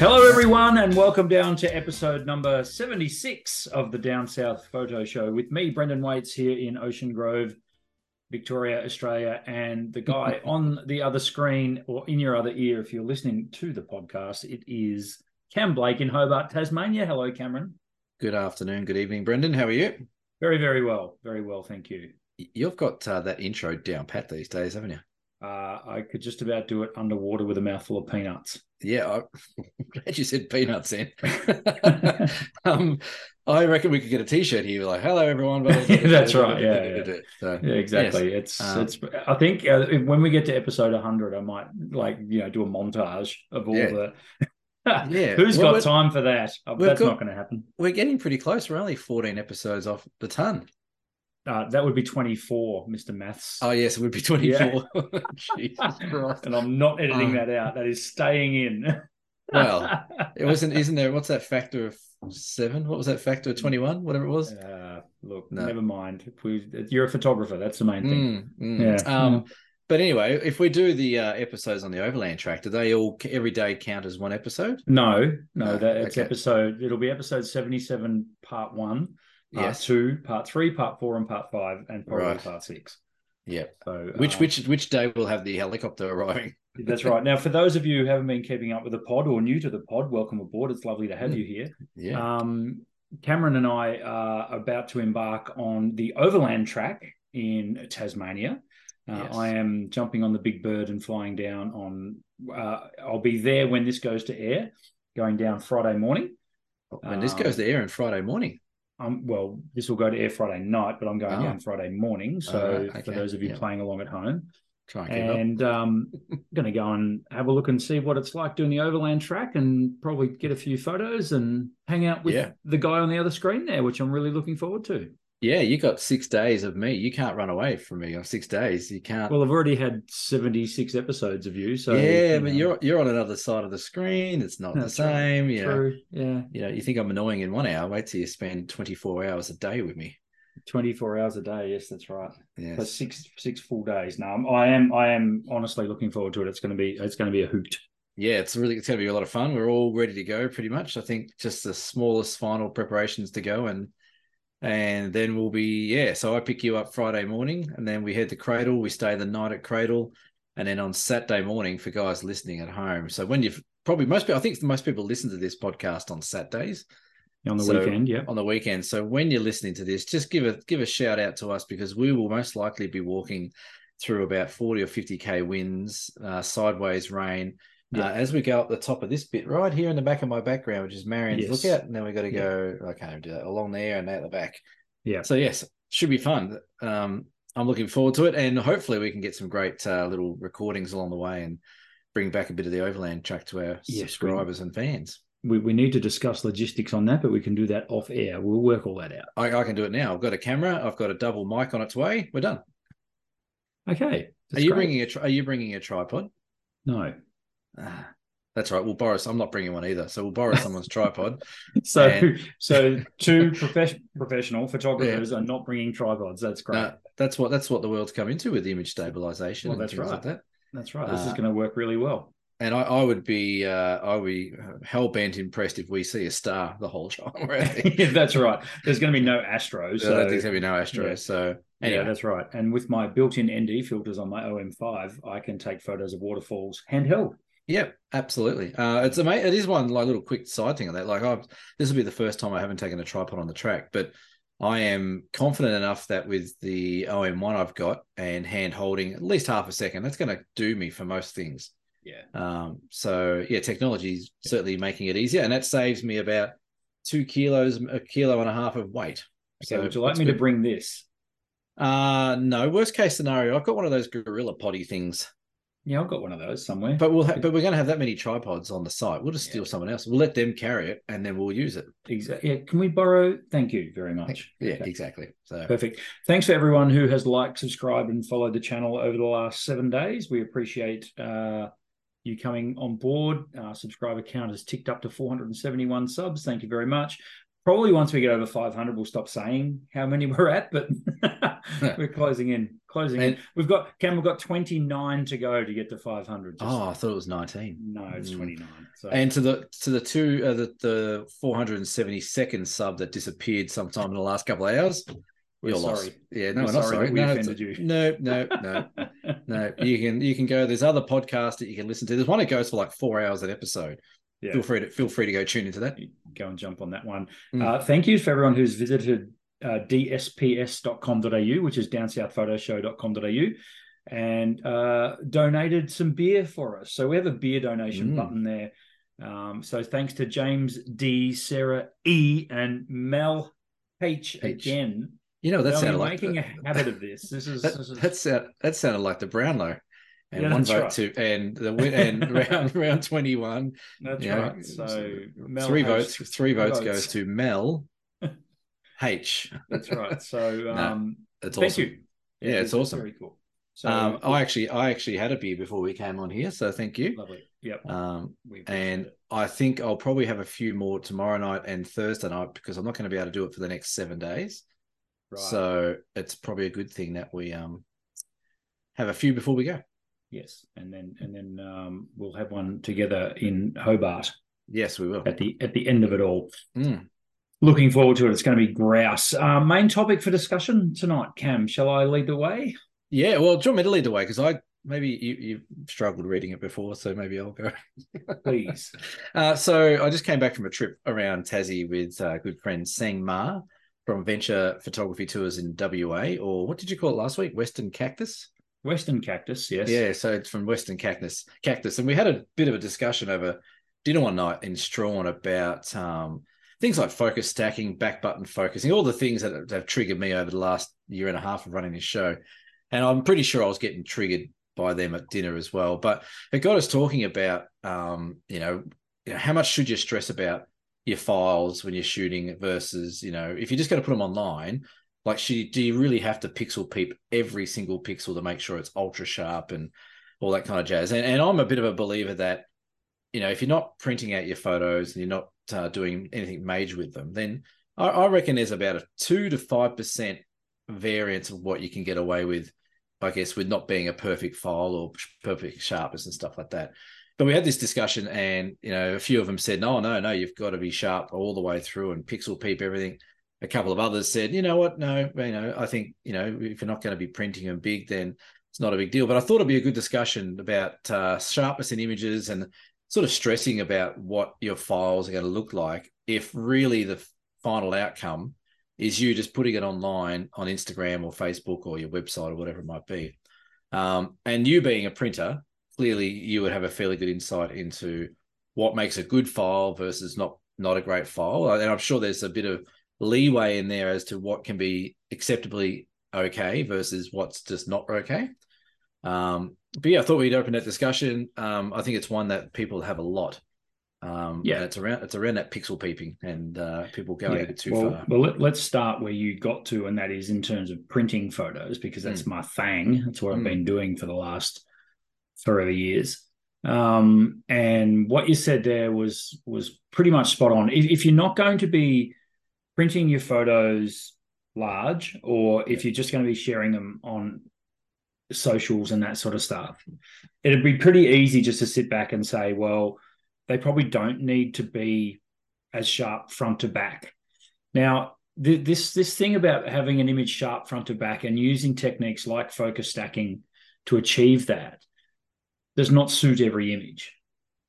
Hello, everyone, and welcome down to episode number 76 of the Down South Photo Show with me, Brendan Waites, here in Ocean Grove, Victoria, Australia, and the guy on the other screen or in your other ear, if you're listening to the podcast, it is Cam Blake in Hobart, Tasmania. Hello, Cameron. Good afternoon, good evening, Brendan. How are you? Very, very well. Very well, thank you. You've got uh, that intro down pat these days, haven't you? Uh, I could just about do it underwater with a mouthful of peanuts. Yeah, I, am glad you said peanuts then. um, I reckon we could get a T-shirt here, like "Hello, everyone." yeah, that's right. Yeah, yeah. So, yeah exactly. Yes. It's um, it's. I think uh, when we get to episode 100, I might like you know do a montage of all the. yeah, who's well, got time for that? Oh, that's got, not going to happen. We're getting pretty close. We're only 14 episodes off the ton. Uh, that would be 24, Mr. Maths. Oh, yes, it would be 24. Yeah. Jesus Christ. And I'm not editing uh, that out. That is staying in. well, it wasn't, isn't there? What's that factor of seven? What was that factor of 21? Whatever it was? Uh, look, no. never mind. You're a photographer. That's the main thing. Mm, mm. Yeah. Um, but anyway, if we do the uh, episodes on the Overland track, do they all every day count as one episode? No, no, that it's okay. episode. It'll be episode seventy-seven, part one part yes. two, part three, part four, and part five, and probably right. part six. Yeah. So which uh, which which day will have the helicopter arriving? that's right. Now, for those of you who haven't been keeping up with the pod or new to the pod, welcome aboard. It's lovely to have mm. you here. Yeah. Um, Cameron and I are about to embark on the overland track in Tasmania. Uh, yes. I am jumping on the big bird and flying down on. Uh, I'll be there when this goes to air, going down Friday morning. When this goes to air on Friday morning um, well, this will go to air Friday night, but I'm going oh. down Friday morning. So oh, okay. for those of you yeah. playing along at home, Try and, and um, going to go and have a look and see what it's like doing the overland track, and probably get a few photos and hang out with yeah. the guy on the other screen there, which I'm really looking forward to. Yeah, you got six days of me. You can't run away from me on six days. You can't. Well, I've already had seventy six episodes of you. So yeah, you but know. you're you're on another side of the screen. It's not That's the same. Right. You True. Yeah. You know, you think I'm annoying in one hour. Wait till you spend twenty four hours a day with me. Twenty four hours a day. Yes, that's right. Yeah. Six six full days. Now I am I am honestly looking forward to it. It's going to be it's going to be a hoot. Yeah, it's really it's going to be a lot of fun. We're all ready to go, pretty much. I think just the smallest final preparations to go and and then we'll be yeah. So I pick you up Friday morning, and then we head to Cradle. We stay the night at Cradle, and then on Saturday morning for guys listening at home. So when you've probably most people, I think most people listen to this podcast on Saturdays. On the so, weekend, yeah. On the weekend. So when you're listening to this, just give a give a shout out to us because we will most likely be walking through about 40 or 50k winds, uh, sideways rain, yeah. Uh, as we go up the top of this bit right here in the back of my background, which is Marion's yes. lookout, and then we got to go. Yeah. I can't even do that along there and out the back. Yeah. So yes, should be fun. Um, I'm looking forward to it, and hopefully we can get some great uh, little recordings along the way and bring back a bit of the overland track to our yes, subscribers we, and fans. We, we need to discuss logistics on that, but we can do that off air. We'll work all that out. I, I can do it now. I've got a camera. I've got a double mic on its way. We're done. Okay. Are you great. bringing a Are you bringing a tripod? No. Ah, that's right. We'll borrow. I'm not bringing one either, so we'll borrow someone's tripod. So, and... so two prof- professional photographers yeah. are not bringing tripods. That's great. No, that's what that's what the world's come into with image stabilization. Well, that's right. Like that. That's right. This uh, is going to work really well. And I, I would be, uh, I would be hell bent impressed if we see a star the whole time. yeah, that's right. There's going to be no Astros. So there's going to be no Astros. Yeah. So anyway. yeah, that's right. And with my built-in ND filters on my OM5, I can take photos of waterfalls handheld. Yeah, absolutely. Uh, it's amazing. It is one like little quick side thing on that. Like, I've this will be the first time I haven't taken a tripod on the track, but I am confident enough that with the OM1 I've got and hand holding at least half a second, that's going to do me for most things. Yeah. Um. So yeah, technology is yeah. certainly making it easier, and that saves me about two kilos, a kilo and a half of weight. Okay. So would you like me good. to bring this? Uh no. Worst case scenario, I've got one of those gorilla potty things. Yeah, I've got one of those somewhere. But we'll ha- but we're going to have that many tripods on the site. We'll just steal yeah. someone else. We'll let them carry it, and then we'll use it. Exactly. Yeah. Can we borrow? Thank you very much. Yeah, okay. exactly. So perfect. Thanks for everyone who has liked, subscribed, and followed the channel over the last seven days. We appreciate uh, you coming on board. Our subscriber count has ticked up to 471 subs. Thank you very much. Probably once we get over 500, we'll stop saying how many we're at, but we're closing in closing. And- in. We've got Cam. We've got twenty nine to go to get to five hundred. Oh, I thought it was 19. no, it's Mm. twenty nine. So And to the to the two uh, the the 472nd sub that disappeared sometime in the last couple of hours. We're you're lost. sorry. Yeah, no, We're we're not sorry sorry. no, offended you. no, no, no, no. You can you can go. There's other podcasts that you can listen to. There's one that goes for like four hours an episode. yeah, Feel free to feel free to go tune into that. go and jump on that one. Mm. Uh, thank you for everyone who's visited uh, dsps.com.au, which is downsouthphotoshow.com.au, and uh, donated some beer for us. So we have a beer donation Mm. button there. Um, so thanks to James D, Sarah E, and Mel H, H. again. You know that sounded like making a habit of this. This is, that, this is that, sound, that sounded like the Brownlow. And Yeah, one vote right. to and the win and round round twenty one. that's yeah. right. So Mel three votes. Three votes votes. goes to Mel H. That's right. So um, It's thank awesome. you. Yeah, it's awesome. Very cool. So Um, I actually I actually had a beer before we came on here, so thank you. lovely. Yep. Um, and it. I think I'll probably have a few more tomorrow night and Thursday night because I'm not going to be able to do it for the next seven days. Right. So it's probably a good thing that we um have a few before we go. yes, and then and then um, we'll have one together in Hobart Yes, we will. at the at the end of it all. Mm. Looking forward to it. It's going to be grouse. Uh, main topic for discussion tonight. Cam, shall I lead the way? Yeah, well, do you want me to lead the way? Because I maybe you you struggled reading it before, so maybe I'll go. Please. Uh, so I just came back from a trip around Tassie with uh, good friend Sang Ma from Venture Photography Tours in WA, or what did you call it last week? Western Cactus. Western cactus. Yes. Yeah, so it's from Western Cactus. Cactus, and we had a bit of a discussion over dinner one night in Strahan about um, things like focus stacking, back button focusing, all the things that have, triggered me over the last year and a half of running this show. And I'm pretty sure I was getting triggered by them at dinner as well. But it got us talking about, um, you know, you know, how much should you stress about your files when you're shooting versus, you know, if you're just going to put them online, like, should do you really have to pixel peep every single pixel to make sure it's ultra sharp and all that kind of jazz? And, and I'm a bit of a believer that, you know, if you're not printing out your photos and you're not uh, doing anything major with them, then I, I reckon there's about a two to five percent variance of what you can get away with, I guess, with not being a perfect file or perfect sharpness and stuff like that. But we had this discussion, and you know, a few of them said, "No, no, no, you've got to be sharp all the way through and pixel peep everything." A couple of others said, "You know what? No, you know, I think you know, if you're not going to be printing them big, then it's not a big deal." But I thought it'd be a good discussion about uh, sharpness in images and sort of stressing about what your files are going to look like if really the final outcome is you just putting it online on Instagram or Facebook or your website or whatever it might be. Um, and you being a printer, clearly you would have a fairly good insight into what makes a good file versus not not a great file. And I'm sure there's a bit of leeway in there as to what can be acceptably okay versus what's just not okay. Um, but yeah, I thought we'd open that discussion. Um, I think it's one that people have a lot. Um, Yeah. it's around it's around that pixel peeping and uh, people going a bit too well, far. Well, let, us start where you got to, and that is in terms of printing photos, because that's my thing. That's what I've Mm. been doing for the last forever years. Um, and what you said there was was pretty much spot on. If, if you're not going to be printing your photos large, or if you're just going to be sharing them on socials and that sort of stuff, it'd be pretty easy just to sit back and say, well, they probably don't need to be as sharp front to back. Now, th- this this thing about having an image sharp front to back and using techniques like focus stacking to achieve that does not suit every image.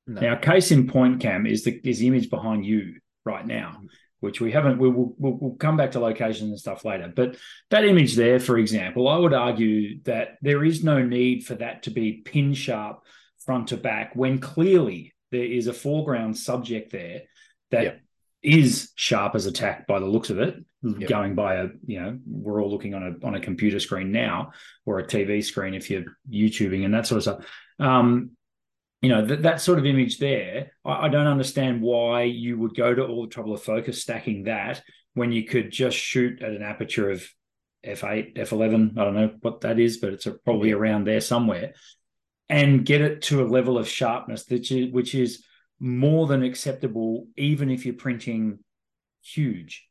No. Now, case in point, Cam is the is the image behind you right now, mm-hmm. Which we haven't. We will we'll, we'll come back to locations and stuff later. But that image there, for example, I would argue that there is no need for that to be pin sharp front to back when clearly there is a foreground subject there that is Yeah. sharp as a tack by the looks of it. Yeah. Going by a, you know, we're all looking on a on a computer screen now or a TV screen if you're YouTubing and that sort of stuff. Um, you know that that sort of image there I, I don't understand why you would go to all the trouble of focus stacking that when you could just shoot at an aperture of f8 f11 i don't know what that is but it's a, probably Yeah. around there somewhere and get it to a level of sharpness that you, which is more than acceptable even if you're printing huge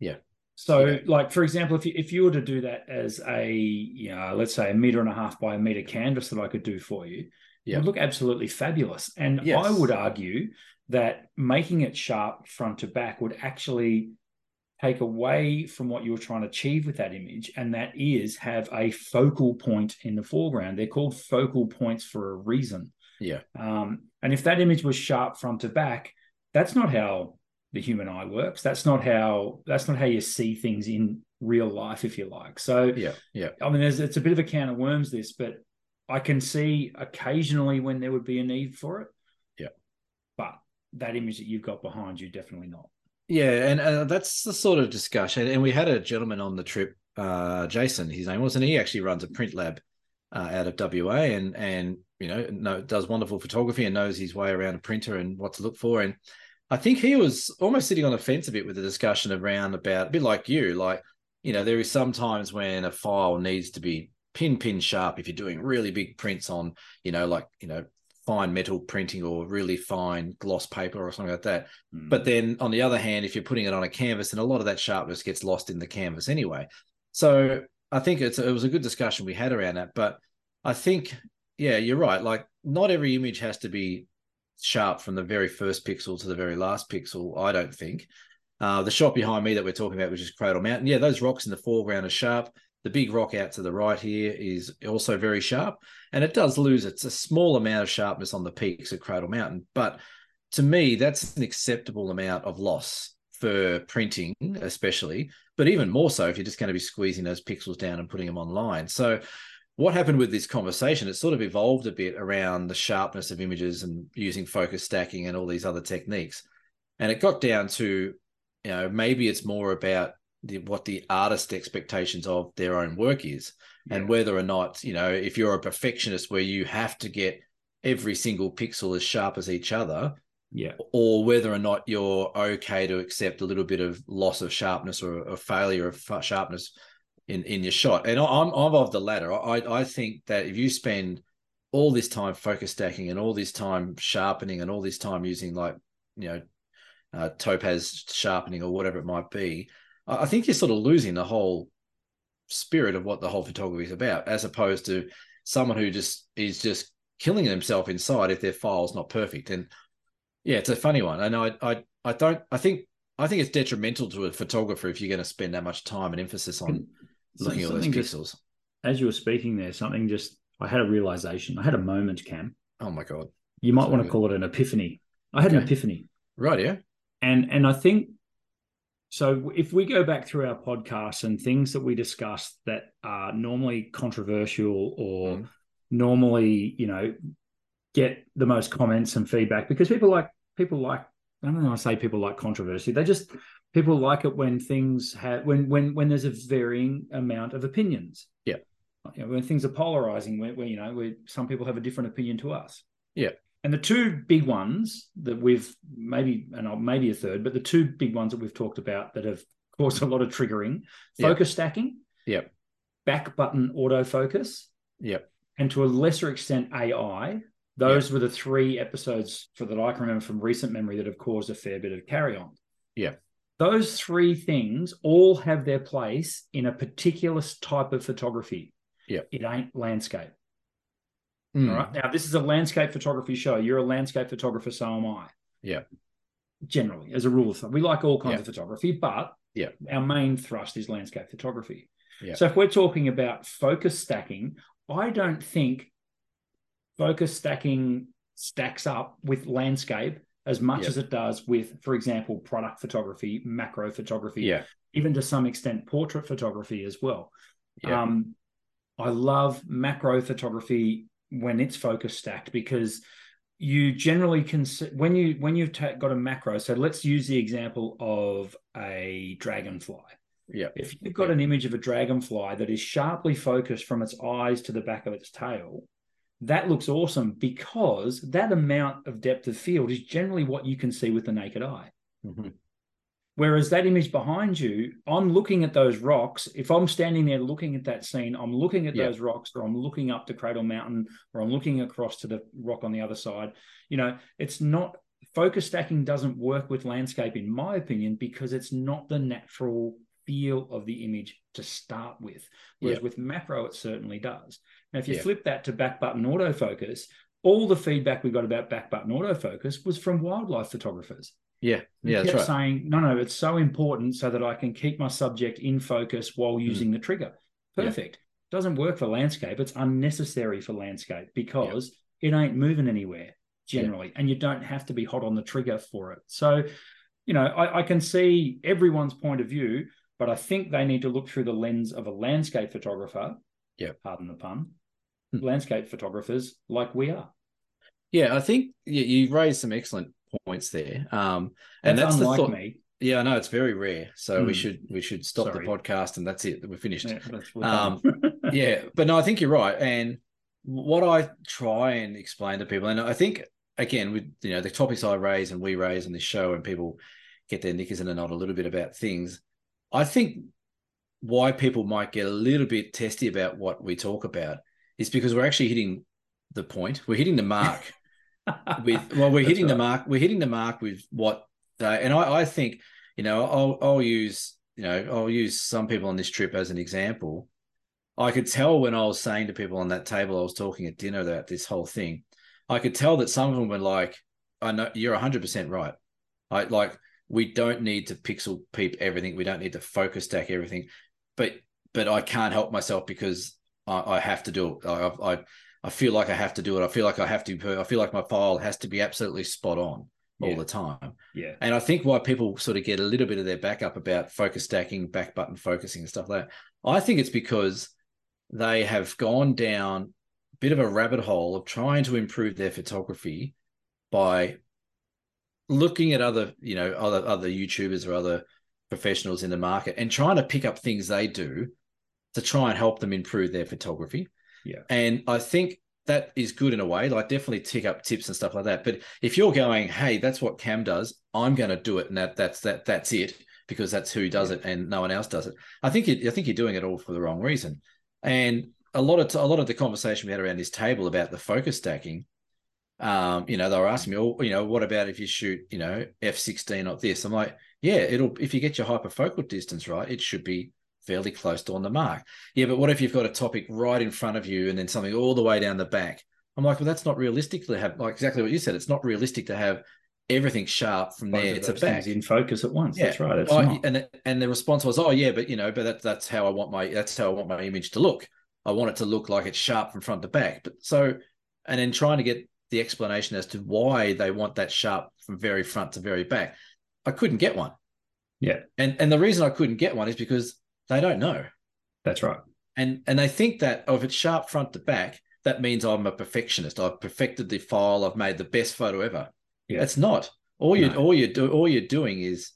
Yeah. So, Yeah. like for example, if you if you were to do that as a you know, let's say a meter and a half by a meter canvas that I could do for you, Yeah. would look absolutely fabulous. And Yes. I would argue that making it sharp front to back would actually take away from what you were trying to achieve with that image, and that is have a focal point in the foreground. They're called focal points for a reason. Yeah. Um, and if that image was sharp front to back, that's not how the human eye works. That's not how that's not how you see things in real life, if you like. So Yeah. Yeah. I mean, there's it's a bit of a can of worms, this, but I can see occasionally when there would be a need for it. Yeah. But that image that you've got behind you, definitely not. Yeah, and uh, that's the sort of discussion. And we had a gentleman on the trip, uh, Jason, his name was, and he actually runs a print lab uh, out of WA, and and you know, know does wonderful photography and knows his way around a printer and what to look for. And I think he was almost sitting on the fence a bit with the discussion around about a bit like you, like you know, there is sometimes when a file needs to be pin pin sharp if you're doing really big prints on, you know, like you know, fine metal printing or really fine gloss paper or something like that. Mm. But then on the other hand, if you're putting it on a canvas, and a lot of that sharpness gets lost in the canvas anyway. So I think it's it was a good discussion we had around that. But I think, yeah, you're right. Like not every image has to be sharp from the very first pixel to the very last pixel. I don't think. Uh, the shot behind me that we're talking about, which is Cradle Mountain, yeah, those rocks in the foreground are sharp. The big rock out to the right here is also very sharp, and it does lose it's a small amount of sharpness on the peaks of Cradle Mountain, but to me, that's an acceptable amount of loss for printing, especially, but even more so if you're just going to be squeezing those pixels down and putting them online. So, what happened with this conversation? It sort of evolved a bit around the sharpness of images and using focus stacking and all these other techniques. And it got down to, you know, maybe it's more about the, what the artist expectations of their own work is and whether or not, you know, if you're a perfectionist where you have to get every single pixel as sharp as each other, yeah, or whether or not you're okay to accept a little bit of loss of sharpness or a failure of sharpness in in your shot. And I'm I'm of the latter. I I think that if you spend all this time focus stacking and all this time sharpening and all this time using like you know uh, Topaz sharpening or whatever it might be, I think you're sort of losing the whole spirit of what the whole photography is about, as opposed to someone who just is just killing themselves inside if their file's not perfect. And yeah, it's a funny one. And I I I don't I think I think it's detrimental to a photographer if you're going to spend that much time and emphasis on So- looking at those something just- pixels. as you were speaking there, something just I had a realization. I had a moment, Cam. Oh my god! You might So want to good. call it an epiphany. I had an epiphany. Right? Yeah. and and I think so. If we go back through our podcasts and things that we discuss that are normally controversial or Mm. normally, you know, get the most comments and feedback because people like people like I don't know. I say people like controversy. They just people like it when things have when when when there's a varying amount of opinions. Yeah. You know, when things are polarizing, where, where you know, where some people have a different opinion to us. Yeah. And the two big ones that we've maybe, and maybe a third, but the two big ones that we've talked about that have caused a lot of triggering focus stacking, Yep. back button autofocus, Yep. and to a lesser extent, AI. Those were the three episodes for that I can remember from recent memory that have caused a fair bit of carry on. Yeah. Those three things all have their place in a particular type of photography. Yeah. It ain't landscape. Mm. All right. Now, this is a landscape photography show. You're a landscape photographer, so am I. Yeah. Generally, as a rule of thumb, we like all kinds Yeah. of photography, but Yeah. our main thrust is landscape photography. Yeah. So if we're talking about focus stacking, I don't think focus stacking stacks up with landscape as much as it does with, for example, product photography, macro photography, Yeah. even to some extent portrait photography as well. Yeah. Um, I love macro photography when it's focus stacked because you generally can when you when you've ta- got a macro. So let's use the example of a dragonfly. Yeah. If you've got an image of a dragonfly that is sharply focused from its eyes to the back of its tail, that looks awesome because that amount of depth of field is generally what you can see with the naked eye. Mhm. Whereas that image behind you, I'm looking at those rocks. If I'm standing there looking at that scene, I'm looking at Yeah. those rocks, or I'm looking up to Cradle Mountain, or I'm looking across to the rock on the other side. You know, it's not focus stacking doesn't work with landscape, in my opinion, because it's not the natural feel of the image to start with. Whereas Yeah. with macro, it certainly does. Now, if you Yeah. flip that to back button autofocus, all the feedback we got about back button autofocus was from wildlife photographers. Yeah, yeah, that's kept right. saying, no, no, it's so important so that I can keep my subject in focus while using the trigger. Yeah. Perfect. Doesn't work for landscape. It's unnecessary for landscape because it ain't moving anywhere generally, and you don't have to be hot on the trigger for it. So, you know, I, I can see everyone's point of view, but I think they need to look through the lens of a landscape photographer. Yeah. Pardon the pun. Hmm. Landscape photographers like we are. Yeah, I think you, you raised some excellent points there. Um, and That's that's the thought. me. Yeah, I know it's very rare. So we Hmm. should we should stop Sorry. the podcast and that's it. We're finished. Yeah, Um, yeah, but no, I think you're right. And what I try and explain to people, and I think again with you know the topics I raise and we raise on this show, and people get their knickers in a knot a little bit about things. I think why people might get a little bit testy about what we talk about is because we're actually hitting the point. We're hitting the mark with well, we're hitting the mark. We're hitting the mark with what they and I, I think you know I'll I'll use you know I'll use some people on this trip as an example. I could tell when I was saying to people on that table I was talking at dinner about this whole thing. I could tell that some of them were like, "I know you're 100 percent right. I like we don't need to pixel peep everything. We don't need to focus stack everything, but but I can't help myself because I, I have to do it. I, I I feel like I have to do it. I feel like I have to. I feel like my file has to be absolutely spot on all Yeah. the time. yeah. And I think why people sort of get a little bit of their backup about focus stacking, back button focusing, and stuff like that. I think it's because they have gone down a bit of a rabbit hole of trying to improve their photography by looking at other, you know, other other YouTubers or other professionals in the market and trying to pick up things they do to try and help them improve their photography. Yeah. And I think that is good in a way, like definitely tick up tips and stuff like that. But if you're going, hey, that's what Cam does, I'm going to do it, and that that's that that's it because that's who does it, and no one else does it. I think you, I think you're doing it all for the wrong reason. And a lot of t- a lot of the conversation we had around this table about the focus stacking, um, you know, they were asking me, oh, you know, what about if you shoot, you know, f16 or this? I'm like, yeah, it'll if you get your hyperfocal distance right, it should be fairly close to on the mark. Yeah, but what if you've got a topic right in front of you and then something all the way down the back? I'm like, well, that's not realistic to have like exactly what you said. It's not realistic to have everything sharp from Both there of to back. things in focus at once. Yeah. That's right. It's and and the response was, oh yeah, but you know, but that, that's how I want my that's how I want my image to look. I want it to look like it's sharp from front to back. But so, and then trying to get the explanation as to why they want that sharp from very front to very back, I couldn't get one. Yeah. And and the reason I couldn't get one is because they don't know, That's right. and and they think that oh, if it's sharp front to back, that means I'm a perfectionist. I've perfected the file. I've made the best photo ever. Yeah. It's not. All you No. all you do all you're doing is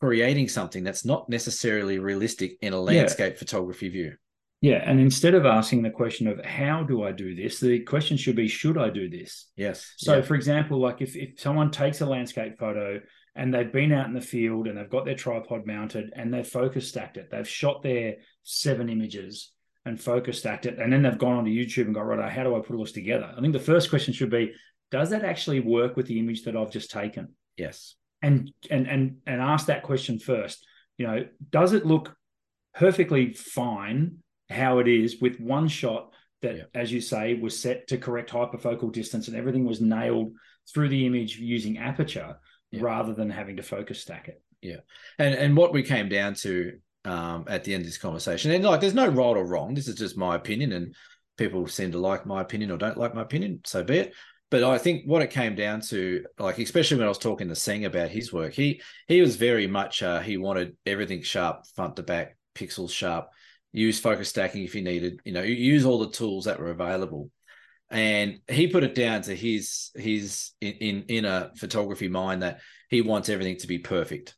creating something that's not necessarily realistic in a landscape photography view. Yeah. And instead of asking the question of how do I do this, the question should be, should I do this? Yes. So, Yeah. for example, like if, if someone takes a landscape photo and they've been out in the field and they've got their tripod mounted and they've focus stacked it, they've shot their seven images and focus stacked it, and then they've gone onto YouTube and got, right, how do I put all this together? I think the first question should be, does that actually work with the image that I've just taken? yes. and and and and ask that question first you know does it look perfectly fine how it is with one shot that Yeah. as you say was set to correct hyperfocal distance and everything was nailed through the image using aperture Yeah. rather than having to focus stack it Yeah. And and what we came down to um, at the end of this conversation, and like, there's no right or wrong. This is just my opinion, and people seem to like my opinion or don't like my opinion. So be it. But I think what it came down to, like, especially when I was talking to Singh about his work, he he was very much uh, he wanted everything sharp, front to back, pixels sharp. Use focus stacking if you needed, you know, use all the tools that were available. And he put it down to his his in in, a photography mind that he wants everything to be perfect.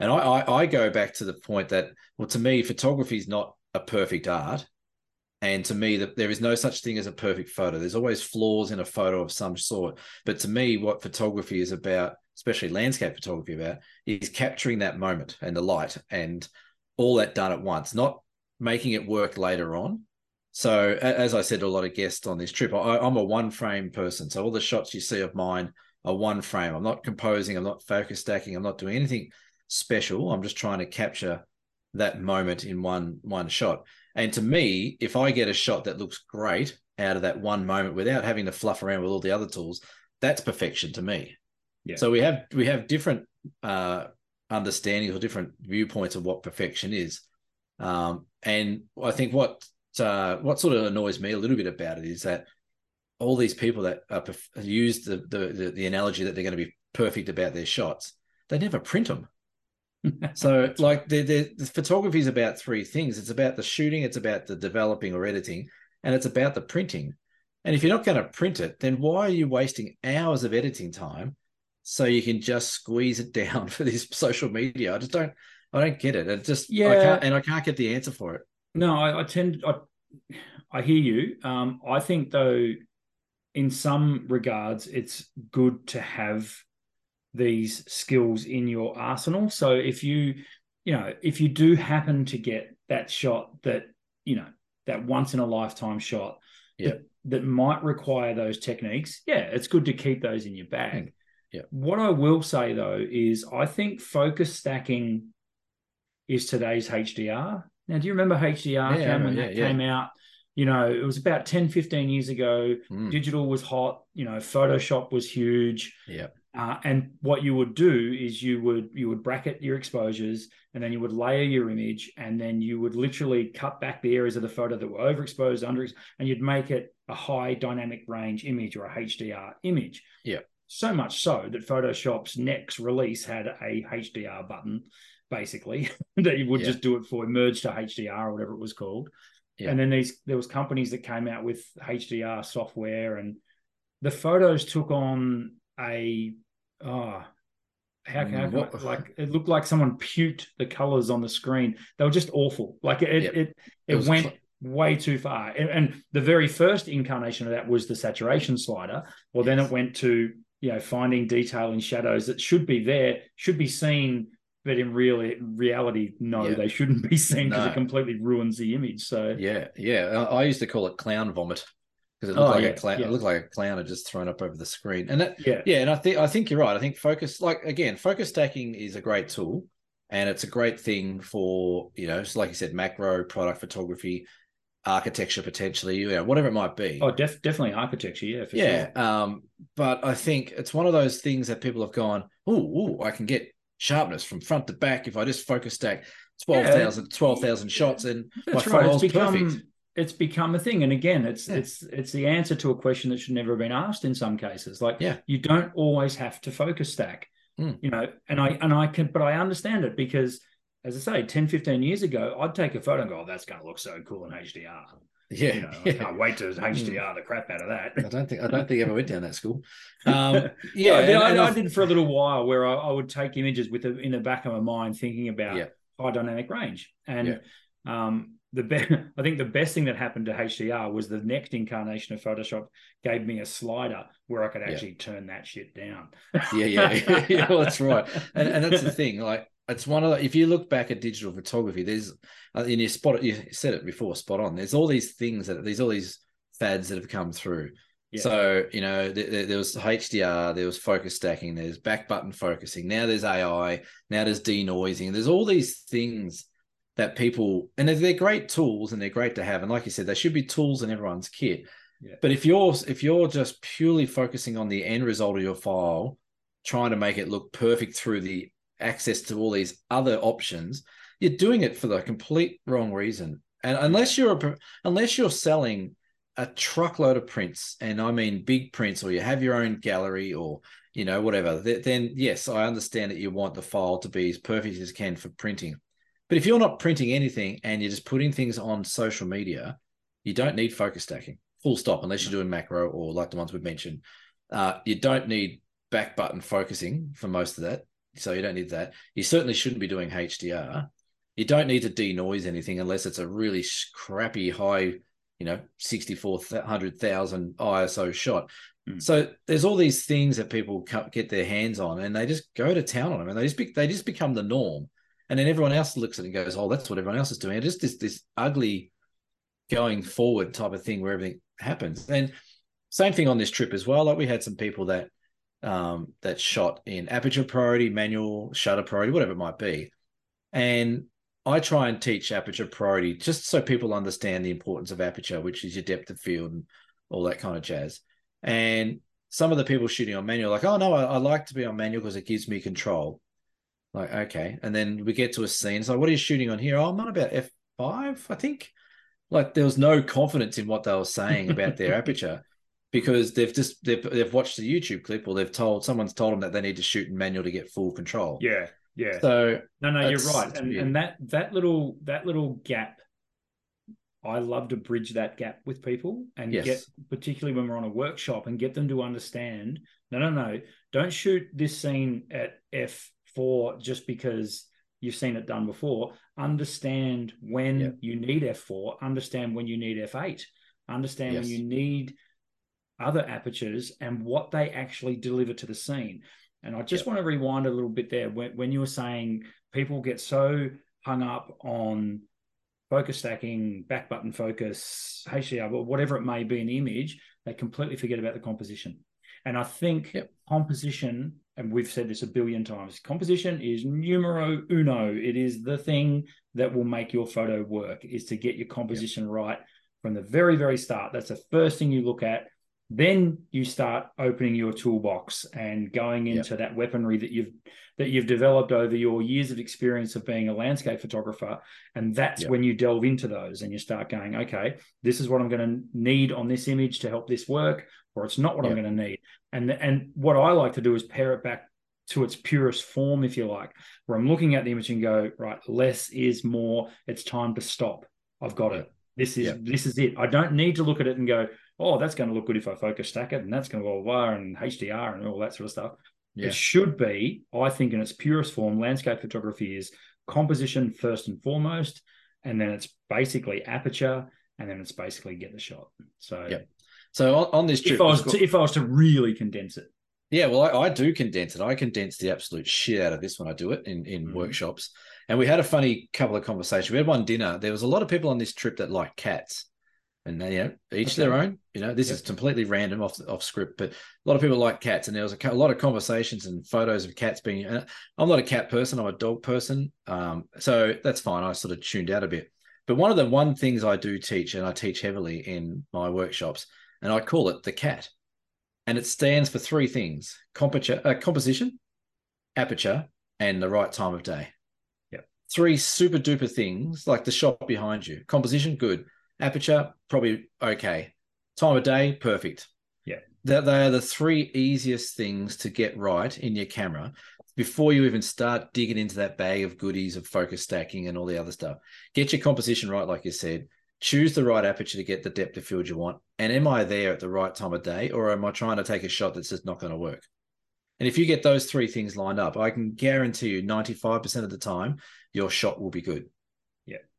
And I, I, I go back to the point that, well, to me, photography is not a perfect art. And to me, that there is no such thing as a perfect photo. There's always flaws in a photo of some sort. But to me, what photography is about, especially landscape photography about, is capturing that moment and the light and all that done at once, not making it work later on. So, as I said to a lot of guests on this trip, I, I'm a one frame person. So all the shots you see of mine are one frame. I'm not composing. I'm not focus stacking. I'm not doing anything special. I'm just trying to capture that moment in one one shot. And to me, if I get a shot that looks great out of that one moment without having to fluff around with all the other tools, that's perfection to me. Yeah. So we have we have different uh, understandings or different viewpoints of what perfection is. Um, and I think what uh, what sort of annoys me a little bit about it is that all these people that use the, the, the the analogy that they're going to be perfect about their shots, they never print them. so like the, the, the photography is about three things. It's about the shooting it's about the developing or editing and it's about the printing. And if you're not going to print it then why are you wasting hours of editing time so you can just squeeze it down for this social media? I just don't i don't get it. It just yeah. I can't, and i can't get the answer for it no i, I tend i i hear you um i think though in some regards it's good to have these skills in your arsenal. So if you, you know, if you do happen to get that shot that, you know, that once in a lifetime shot yeah. that, that might require those techniques, yeah, it's good to keep those in your bag. Yeah. What I will say though is I think focus stacking is today's HDR. Now, do you remember HDR yeah, when yeah, that yeah. came out? You know, it was about 10, 15 years ago. Mm. Digital was hot. You know, Photoshop was huge. Yeah. Uh, and what you would do is you would you would bracket your exposures and then you would layer your image and then you would literally cut back the areas of the photo that were overexposed under and you'd make it a high dynamic range image or a HDR image. Yeah. So much so that Photoshop's next release had a HDR button, basically, that you would yeah. just do it for merge to HDR or whatever it was called. Yeah. And then these there was companies that came out with HDR software and the photos took on a oh, how, how mm, what, like it looked like someone puked the colors on the screen. They were just awful. Like it yep. it it, it went cl- way too far. And, and, the very first incarnation of that was the saturation slider. Well, yes. then it went to you know finding detail in shadows that should be there, should be seen, but in real reality, no, they shouldn't be seen because no. it completely ruins the image. So yeah, yeah. I used to call it clown vomit because it looked oh, like yeah, a clown. Yeah. It looked like a clown had just thrown up over the screen. And that, yeah, yeah. And I think I think you're right. I think focus, like again, focus stacking is a great tool, and it's a great thing for you know, just like you said, macro product photography, architecture potentially, you know, whatever it might be. Oh, def- definitely architecture, yeah, yeah. Sure. Um, but I think it's one of those things that people have gone, oh, I can get sharpness from front to back if I just focus stack 12,000 yeah. 12, shots and That's my right. become, perfect it's become a thing and again it's yeah. it's it's the answer to a question that should never have been asked in some cases like yeah you don't always have to focus stack mm. you know and i and i can but i understand it because as i say 10 15 years ago i'd take a photo and go oh that's going to look so cool in hdr yeah, you know, yeah. I can't wait to HDR hmm. the crap out of that. I don't think I don't think I ever went down that school. Um, yeah, I, and I, did for a little while where I, I, would take images with a, in the back of my mind, thinking about yeah. high dynamic range, and um, the best I think the best thing that happened to HDR was the next incarnation of Photoshop gave me a slider where I could actually yeah. turn that shit down. yeah, yeah, yeah. Well, that's right, and, and that's the thing. Like, it's one of the, if you look back at digital photography, there's uh, and you spot you said it before, spot on. There's all these things that there's all these fads that have come through. Yeah. So you know, there, there was HDR, there was focus stacking, there's back button focusing. Now there's AI, now there's denoising. There's all these things that people and they're, they're great tools and they're great to have. And like you said, they should be tools in everyone's kit. Yeah. But if you're if you're just purely focusing on the end result of your file, trying to make it look perfect through the access to all these other options, you're doing it for the complete wrong reason. And unless you're a, unless you're selling a truckload of prints, and I mean big prints, or you have your own gallery, or you know whatever, then yes, I understand that you want the file to be as perfect as can for printing. But if you're not printing anything and you're just putting things on social media, you don't need focus stacking, full stop, unless you're doing macro or like the ones we've mentioned. Uh, you don't need back button focusing for most of that. So you don't need that. You certainly shouldn't be doing HDR. You don't need to denoise anything unless it's a really crappy high, you know, 6400,000 ISO shot. Mm. So there's all these things that people get their hands on and they just go to town on them and they just, be, they just become the norm and then everyone else looks at it and goes, "Oh, that's what everyone else is doing." It just this this ugly going forward type of thing where everything happens. And same thing on this trip as well. Like we had some people that um, that shot in aperture priority, manual, shutter priority, whatever it might be, and I try and teach aperture priority just so people understand the importance of aperture, which is your depth of field and all that kind of jazz. And some of the people shooting on manual, like, oh no, I, I like to be on manual because it gives me control. Like, okay. And then we get to a scene. It's like, what are you shooting on here? Oh, I'm on about F5, I think. Like there was no confidence in what they were saying about their aperture because they've just they've they've watched a YouTube clip or they've told someone's told them that they need to shoot in manual to get full control. Yeah. Yeah. So no, no, you're right. And, and that that little that little gap I love to bridge that gap with people and yes. get, particularly when we're on a workshop, and get them to understand. No, no, no, don't shoot this scene at f four just because you've seen it done before. Understand when yep. you need f four. Understand when you need f eight. Understand yes. when you need other apertures and what they actually deliver to the scene. And I just yep. want to rewind a little bit there when, when you were saying people get so hung up on focus stacking, back button focus, HDR, whatever it may be in the image, they completely forget about the composition. And I think yep. composition, and we've said this a billion times, composition is numero uno. It is the thing that will make your photo work, is to get your composition yep. right from the very, very start. That's the first thing you look at. Then you start opening your toolbox and going into yep. that weaponry that you've that you've developed over your years of experience of being a landscape photographer. And that's yep. when you delve into those and you start going, okay, this is what I'm going to need on this image to help this work, or it's not what yep. I'm going to need. And and what I like to do is pare it back to its purest form, if you like, where I'm looking at the image and go, right, less is more. It's time to stop. I've got it. This is this is it. I don't need to look at it and go, oh, that's going to look good if I focus stack it, and that's going to go blah and HDR and all that sort of stuff. Yeah. It should be, I think, in its purest form, landscape photography is composition first and foremost, and then it's basically aperture, and then it's basically get the shot. So, yeah. So on, on this trip, if I was to, if I was to really condense it, yeah, well, I, I, do condense it. I condense the absolute shit out of this when I do it in in mm. workshops. And we had a funny couple of conversations. We had one dinner. There was a lot of people on this trip that like cats and you know each okay. their own you know this yep. is completely random off off script but a lot of people like cats and there was a, a lot of conversations and photos of cats being i'm not a cat person i'm a dog person um, so that's fine i sort of tuned out a bit. But one of the one things i do teach and i teach heavily in my workshops and i call it the cat. And it stands for three things uh, composition aperture and the right time of day. Yeah three super duper things like the shot behind you. Composition good Aperture, probably okay. Time of day, perfect. Yeah. That they are the three easiest things to get right in your camera before you even start digging into that bag of goodies of focus stacking and all the other stuff. Get your composition right, like you said. Choose the right aperture to get the depth of field you want. And am I there at the right time of day, or am I trying to take a shot that's just not going to work? And if you get those three things lined up, I can guarantee you 95% of the time, your shot will be good.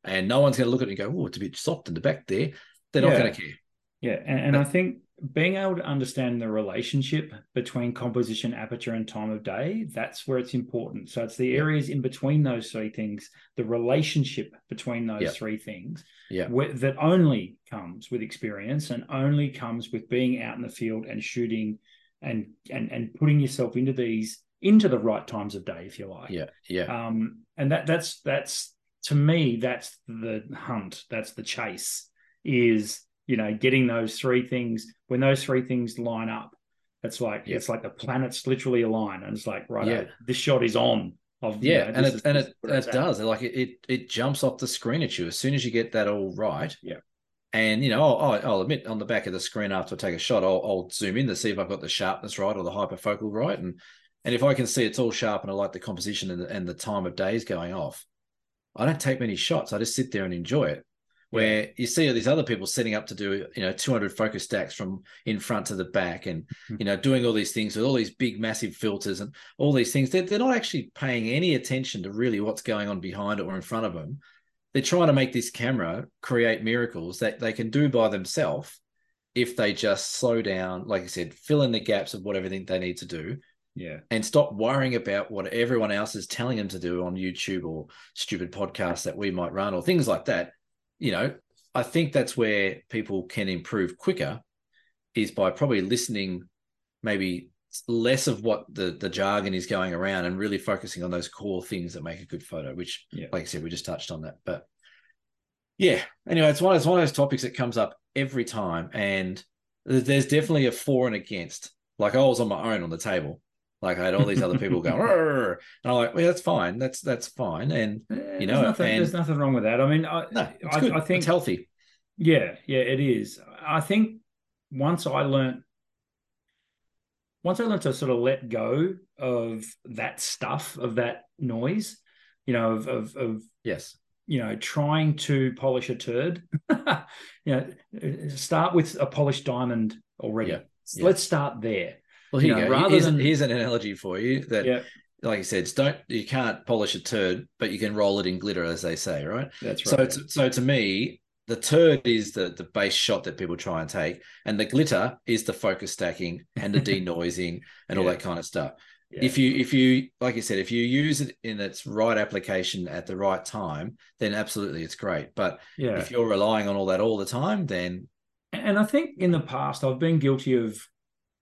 Yeah. And no one's going to look at it and go, oh, it's a bit soft in the back there. They're not going to care. Yeah. And, and I think being able to understand the relationship between composition, aperture, and time of day, that's where it's important. So it's the areas in between those three things, the relationship between those three things yeah. Where, that only comes with experience and only comes with being out in the field and shooting and and and putting yourself into these into the right times of day, if you like. Yeah. Yeah. Um, and that that's that's to me, that's the hunt, that's the chase, is you know, getting those three things when those three things line up. It's like it's like the planets literally align, and it's like right, yeah. this shot is on. Of, yeah, you know, and it is, and it, it does like it, it it jumps off the screen at you as soon as you get that all right. Yeah, and you know, I'll, I'll, admit on the back of the screen after I take a shot, I'll, I'll, zoom in to see if I've got the sharpness right or the hyperfocal right, and and if I can see it's all sharp and I like the composition and the, and the time of day is going off, I don't take many shots. I just sit there and enjoy it. Where you see all these other people setting up to do, you know, 200 focus stacks from in front to the back and, mm-hmm. you know, doing all these things with all these big, massive filters and all these things. They're, they're not actually paying any attention to really what's going on behind it or in front of them. They're trying to make this camera create miracles that they can do by themselves if they just slow down, like I said, fill in the gaps of what everything they need to do, yeah. And stop worrying about what everyone else is telling them to do on YouTube or stupid podcasts that we might run or things like that. You know, I think that's where people can improve quicker is by probably listening maybe less of what the the jargon is going around and really focusing on those core things that make a good photo which Yeah. like i said we just touched on that but yeah anyway it's one it's one of those topics that comes up every time and there's definitely a for and against like i was on my own on the table like i had all these other people going and i'm like well that's fine that's that's fine and Eh, You there's know, nothing, and- there's nothing wrong with that. I mean, I, no I, I think it's healthy Yeah, yeah, it is. I think once I learned, once I learned to sort of let go of that stuff, of that noise, you know, of of, of yes you know, trying to polish a turd. you know, start with a polished diamond already. Yeah, yeah. Let's start there. Well here You know, go rather here's, than- here's an analogy for you that Yeah, like you said don't you can't polish a turd but you can roll it in glitter as they say right that's So, right. to, so to me, the turd is the the base shot that people try and take, and the glitter is the focus stacking and the denoising and all that kind of stuff. Yeah. If you if you like you said, if you use it in its right application at the right time, then absolutely it's great. But yeah. if you're relying on all that all the time, then And I think in the past, I've been guilty of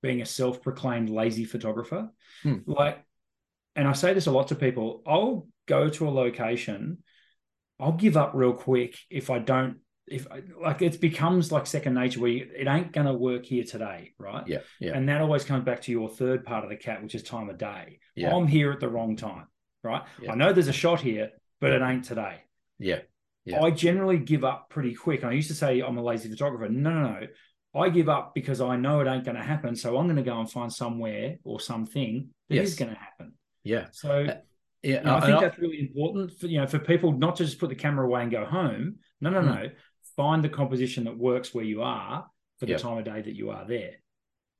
being a self proclaimed lazy photographer. Hmm. Like, and I say this a lot to people I'll go to a location, I'll give up real quick if I don't. If I, like it becomes like second nature where you, it ain't gonna work here today, right? yeah, yeah, And that always comes back to your third part of the cat, which is time of day. yeah, I'm here at the wrong time, right? Yeah. I know there's a shot here, but it ain't today. yeah, Yeah. I generally give up pretty quick. And I used to say I'm a lazy photographer. No, no, no. I give up because I know it ain't going to happen. So I'm going to go and find somewhere or something that is Yes. going to happen. yeah, So Uh, yeah. you know, I think that's really important for you know for people not to just put the camera away and go home. No, no, Hmm. no. Find the composition that works where you are for the Yep. time of day that you are there.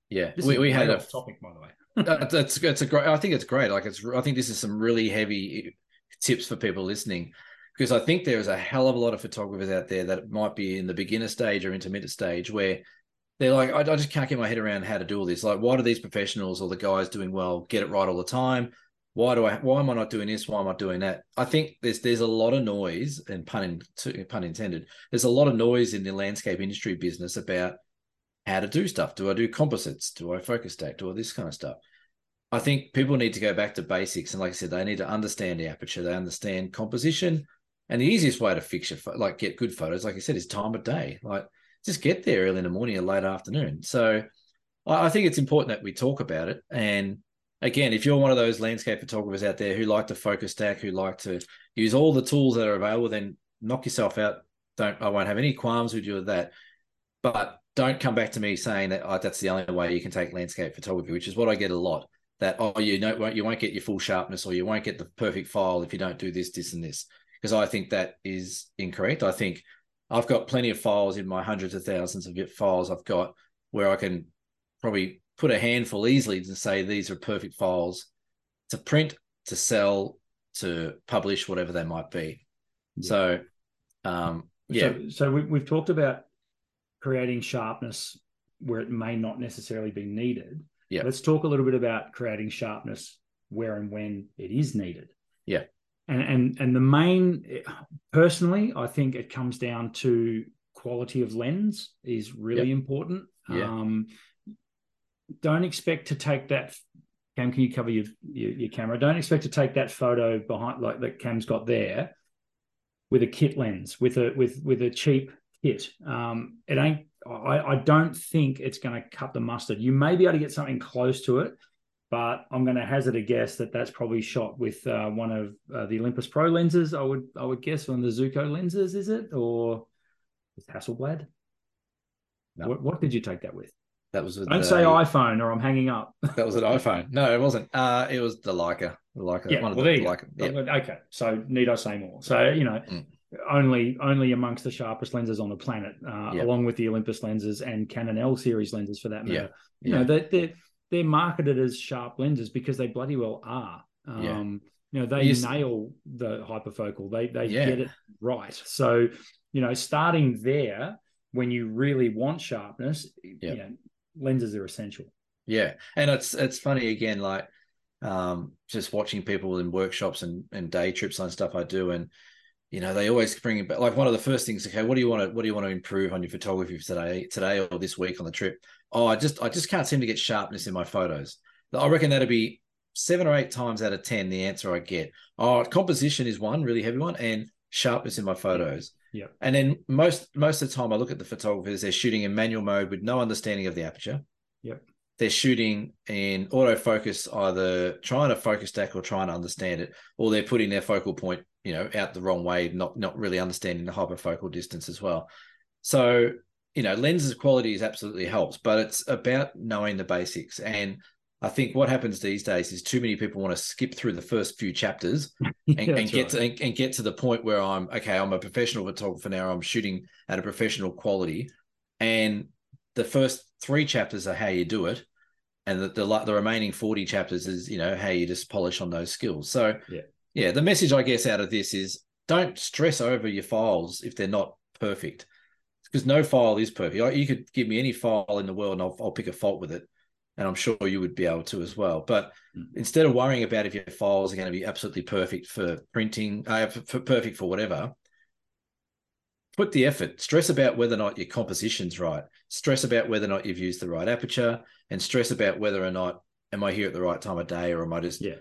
yeah. This We, is we had a topic, by the way. That's it's a great. I think it's great. Like it's. I think this is some really heavy tips for people listening because I think there is a hell of a lot of photographers out there that might be in the beginner stage or intermediate stage where they're like, I, I just can't get my head around how to do all this. Like, why do these professionals or the guys doing well get it right all the time? Why do I? Why am I not doing this? Why am I doing that? I think there's there's a lot of noise, and pun in, pun intended. There's a lot of noise in the landscape industry business about how to do stuff. Do I do composites? Do I focus stack? Do all this kind of stuff? I think people need to go back to basics, and like I said, they need to understand the aperture. They understand composition, and the easiest way to fix your like get good photos, like I said, is time of day. Like just get there early in the morning or late afternoon. So I think it's important that we talk about it. And again, if you're one of those landscape photographers out there who like to focus stack, who like to use all the tools that are available, then knock yourself out. Don't I won't have any qualms with you with that. But don't come back to me saying that oh, that's the only way you can take landscape photography, which is what I get a lot. That oh, you know, you won't get your full sharpness, or you won't get the perfect file if you don't do this, this, and this. Because I think that is incorrect. I think I've got plenty of files in my hundreds of thousands of files I've got where I can probably put a handful easily to say these are perfect files to print, to sell, to publish, whatever they might be. Yeah. So, um, yeah, So, so we, we've talked about creating sharpness where it may not necessarily be needed. Yeah. Let's talk a little bit about creating sharpness where and when it is needed. Yeah. And and and the main, personally, I think it comes down to quality of lens is really important. Yeah. Um, don't expect to take that. Cam, can you cover your, your your camera? Don't expect to take that photo behind like that Cam's got there with a kit lens with a with with a cheap kit. Um, it ain't. I, I don't think it's going to cut the mustard. You may be able to get something close to it, but I'm going to hazard a guess that that's probably shot with uh, one of uh, the Olympus Pro lenses. I would I would guess on the Zuiko lenses, is it or is Hasselblad? No. What, what did you take that with? that was with Don't the- say iPhone or I'm hanging up. That was an iPhone. No, it wasn't. Uh, it was the Leica. The Leica. Yeah, one of well, the there you Leica. Yeah. Okay, so need I say more? So you know, Mm. only only amongst the sharpest lenses on the planet, uh, Yeah. along with the Olympus lenses and Canon L series lenses for that matter. Yeah, You yeah. know, they they're they're marketed as sharp lenses because they bloody well are. Um, Yeah. You know, they nail the hyperfocal. They they Yeah. get it right. So you know, starting there when you really want sharpness, you know, lenses are essential. Yeah, and it's it's funny again, like um, just watching people in workshops and, and day trips and stuff I do, and you know they always bring it back. Like one of the first things, okay, what do you want to what do you want to improve on your photography for today, today or this week on the trip? Oh, I just I just can't seem to get sharpness in my photos. I reckon that'd be seven or eight times out of ten the answer I get. Oh, composition is one really heavy one, and sharpness in my photos. Yeah. And then most most of the time I look at the photographers, they're shooting in manual mode with no understanding of the aperture. Yep. They're shooting in autofocus, either trying to focus stack or trying to understand it, or they're putting their focal point, you know, out the wrong way, not not really understanding the hyperfocal distance as well. So, you know, lenses quality is absolutely helps, but it's about knowing the basics. And I think what happens these days is too many people want to skip through the first few chapters and, and get right. to and, and get to the point where I'm okay. I'm a professional photographer now. I'm shooting at a professional quality, and the first three chapters are how you do it, and the the, the remaining forty chapters is you know how you just polish on those skills. So Yeah. yeah. The message I guess out of this is don't stress over your files if they're not perfect, because no file is perfect. You could give me any file in the world, and I'll, I'll pick a fault with it and I'm sure you would be able to as well. But Mm. instead of worrying about if your files are going to be absolutely perfect for printing, uh, for, for perfect for whatever, put the effort. Stress about whether or not your composition's right. Stress about whether or not you've used the right aperture, and stress about whether or not am I here at the right time of day, or am I just Yeah.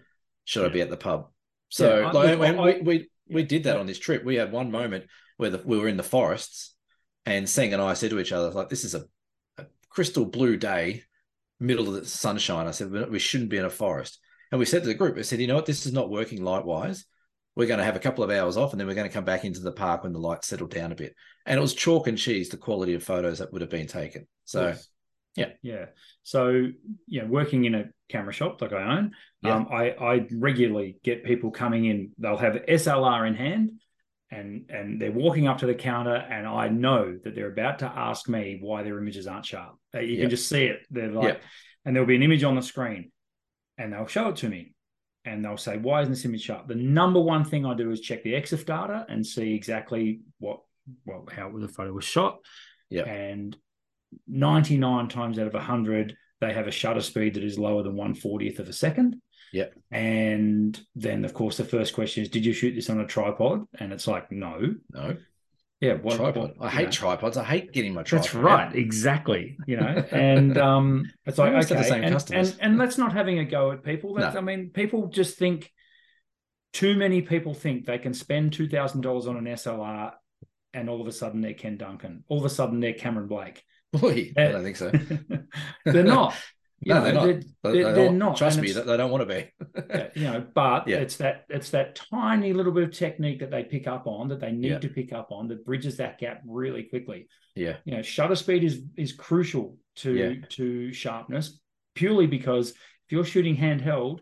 should I be at the pub? So Yeah, I- like, look, I- we, we we yeah, did that on this trip. We had one moment where the, we were in the forests, and Seng and I said to each other, like, this is a, a crystal blue day, middle of the sunshine. I said, "We- shouldn't be in a forest. And we said to the group, I said, you know what, this is not working light wise. We're going to have a couple of hours off and then we're going to come back into the park when the lights settle down a bit. And it was chalk and cheese, the quality of photos that would have been taken. So, Yes. yeah. yeah. So yeah, working in a camera shop like I own, Yeah. um, I I regularly get people coming in. They'll have SLR in hand, and and they're walking up to the counter, and I know that they're about to ask me why their images aren't sharp. Uh, You Yeah. can just see it. They're like, Yeah. and there'll be an image on the screen, and they'll show it to me. And they'll say, "Why isn't this image sharp?" The number one thing I do is check the EXIF data and see exactly what, well, how the photo was shot Yeah. and 99 times out of 100 they have a shutter speed that is lower than 140th of a second Yeah. and then of course the first question is did you shoot this on a tripod and it's like no no, yeah what tripod. what- I hate know. tripods. I hate getting my tripod. that's right exactly you know and um it's like okay the same and, customers. and and let's not having a go at people that's, No. i mean people just think too many people think they can spend $2000 on an slr and all of a sudden they're ken duncan all of a sudden they're cameron blake Boy, I don't think so. they're not. You No, know, they're not. They're, They- they're, they they're don't- Trust me, they don't want to be. you know, but Yeah. it's that it's that tiny little bit of technique that they pick up on that they need Yeah. to pick up on that bridges that gap really quickly. yeah. You know, shutter speed is is crucial to Yeah. to sharpness purely because if you're shooting handheld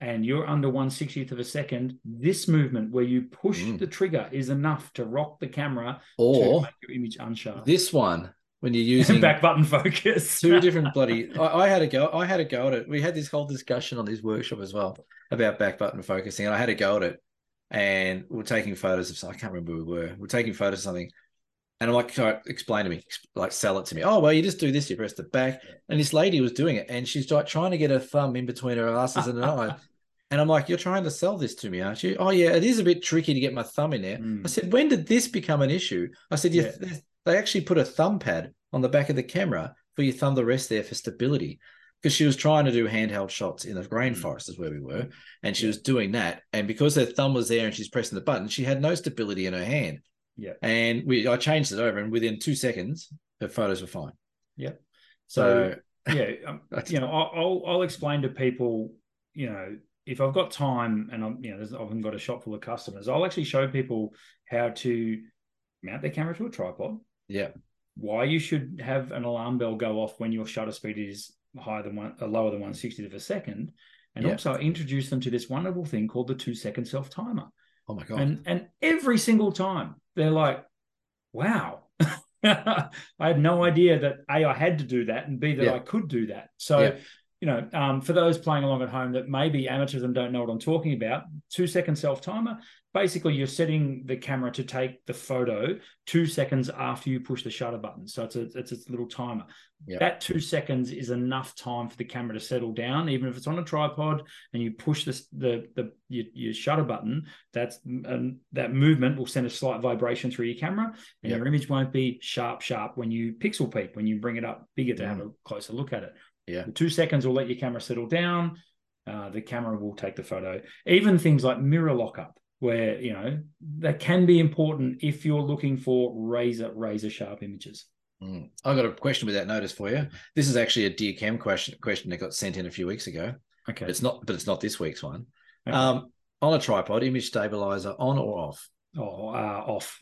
and you're under one sixtieth of a second, this movement where you push Mm. the trigger is enough to rock the camera to Or make your image unsharp. this one, when you're using back button focus. two different bloody I, I had a go i had a go at it. We had this whole discussion on this workshop as well about back button focusing and i had a go at it. And we are taking photos of i can't remember we were. We are taking photos of something. And i'm like "Sorry, explain to me like sell it to me. Oh well you just do this you press the back. And this lady was doing it and she's like trying to get her thumb in between her asses and her eye and i'm like you're trying to sell this to me aren't you? Oh yeah it is a bit tricky to get my thumb in there. Mm. I said, when did this become an issue? I said, Yeah. They actually put a thumb pad on the back of the camera for your thumb to rest there for stability. Because she was trying to do handheld shots in the rainforest, is where we were. And she Yeah. was doing that. And because her thumb was there and she's pressing the button, she had no stability in her hand. Yeah. And we I changed it over, and within two seconds, her photos were fine. so So, yeah, um, you know, I'll, I'll explain to people, you know, if I've got time and I'm, you know, there's, I've got a shop full of customers, I'll actually show people how to mount their camera to a tripod, yeah, why you should have an alarm bell go off when your shutter speed is higher than one, uh, lower than one sixtieth of a second, and Yeah. also introduce them to this wonderful thing called the two second self timer. oh my God. And and every single time they're like, wow. I had no idea that A, I had to do that, and B, that Yeah. I could do that. So, Yeah. You know, um, for those playing along at home that maybe amateurs and don't know what I'm talking about, two second self timer. Basically, you're setting the camera to take the photo two seconds after you push the shutter button. So it's a it's a little timer. Yeah. That two seconds is enough time for the camera to settle down, even if it's on a tripod and you push this the the your, your shutter button. That's um, that movement will send a slight vibration through your camera, and Yep. your image won't be sharp, sharp when you pixel peep when you bring it up bigger to have Mm. a closer look at it. Yeah. The two seconds will let your camera settle down. Uh, the camera will take the photo. Even things like mirror lockup, where you know that can be important if you're looking for razor razor sharp images. Mm. I got a question with that notice for you. This is actually a dear cam question question that got sent in a few weeks ago. Okay. But it's not, but it's not this week's one. Okay. Um, on a tripod, image stabilizer on or off? oh, uh, off.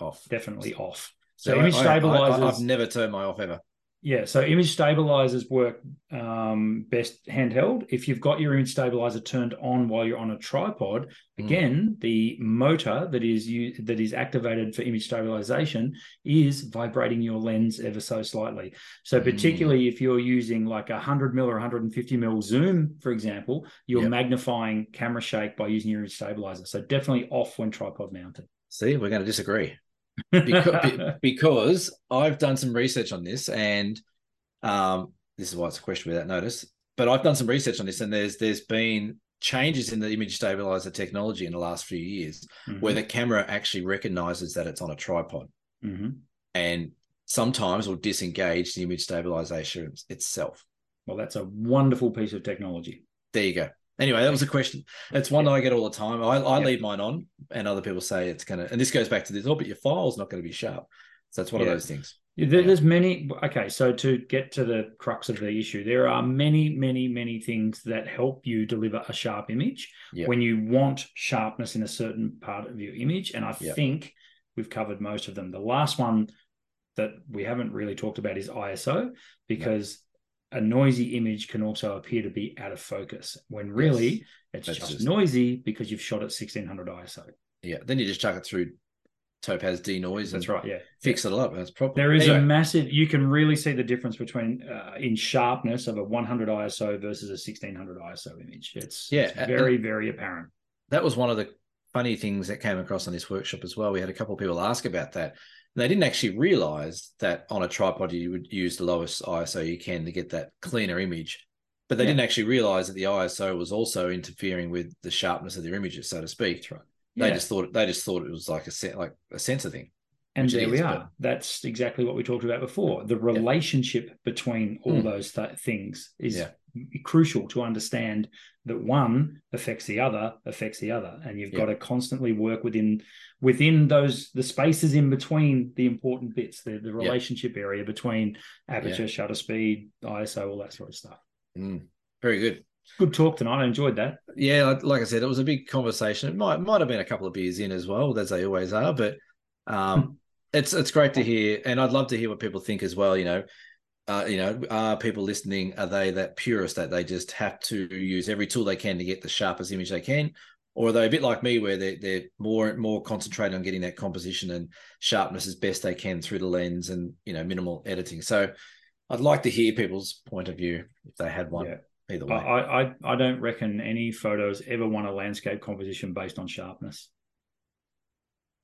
Off. Definitely off. So So image I, stabilizers. I, have never turned my off ever. Yeah, so image stabilizers work um, best handheld. If you've got your image stabilizer turned on while you're on a tripod, Mm. again, the motor that is u- that is activated for image stabilization is vibrating your lens ever so slightly. So Mm. particularly if you're using like a 100 mil or 150 mil zoom, for example, you're Yep. magnifying camera shake by using your image stabilizer. So definitely off when tripod mounted. See, we're going to disagree because, because I've done some research on this, and um, this is why it's a question without notice. But I've done some research on this, and there's there's been changes in the image stabilizer technology in the last few years Mhm. where the camera actually recognizes that it's on a tripod Mhm. and sometimes will disengage the image stabilization itself. Well, that's a wonderful piece of technology. There you go. Anyway, that was a question. It's one that I get all the time. I, I Yeah. leave mine on, and other people say it's gonna. And this goes back to this. Oh, but your file's not going to be sharp. So that's one Yeah. of those things. Yeah, There, Yeah. There's many. Okay, so to get to the crux of the issue, there are many, many, many things that help you deliver a sharp image Yeah. when you want sharpness in a certain part of your image. And I Yeah. think we've covered most of them. The last one that we haven't really talked about is ISO because a noisy image can also appear to be out of focus when really Yes. it's That's just, just- noisy because you've shot at 1600 ISO. Yeah. Then you just chuck it through Topaz denoise That's right. Yeah. fix it up. That's proper. There is a massive. You can really see the difference between uh, in sharpness of a 100 ISO versus a 1600 ISO image. It's, Yeah, it's and- very very apparent. that was one of the funny things that came across on this workshop as well. We had a couple of people ask about that. And they didn't actually realize that on a tripod you would use the lowest ISO you can to get that cleaner image. But they Yeah. didn't actually realize that the ISO was also interfering with the sharpness of their images, so to speak. That's right. They Yeah. just thought they just thought it was like a like a sensor thing. and there we are. but- That's exactly what we talked about before. The relationship between all Mm. those th- things is Yeah. crucial to understand that one affects the other affects the other and you've Yeah. got to constantly work within within those the spaces in between the important bits the, the relationship area between aperture shutter speed iso all that sort of stuff Mm, very good. good talk tonight i enjoyed that Yeah, like- like I said, it was a big conversation. It might might have been a couple of beers in as well, as they always are. But um, it's it's great to hear, and I'd love to hear what people think as well. You know, uh, you know, are people listening? Are they that purist that they just have to use every tool they can to get the sharpest image they can, or are they a bit like me where they they're more more concentrated on getting that composition and sharpness as best they can through the lens and you know minimal editing? So, I'd like to hear people's point of view if they had one. Yeah. Either way, I I- I don't reckon any photos ever won a landscape composition based on sharpness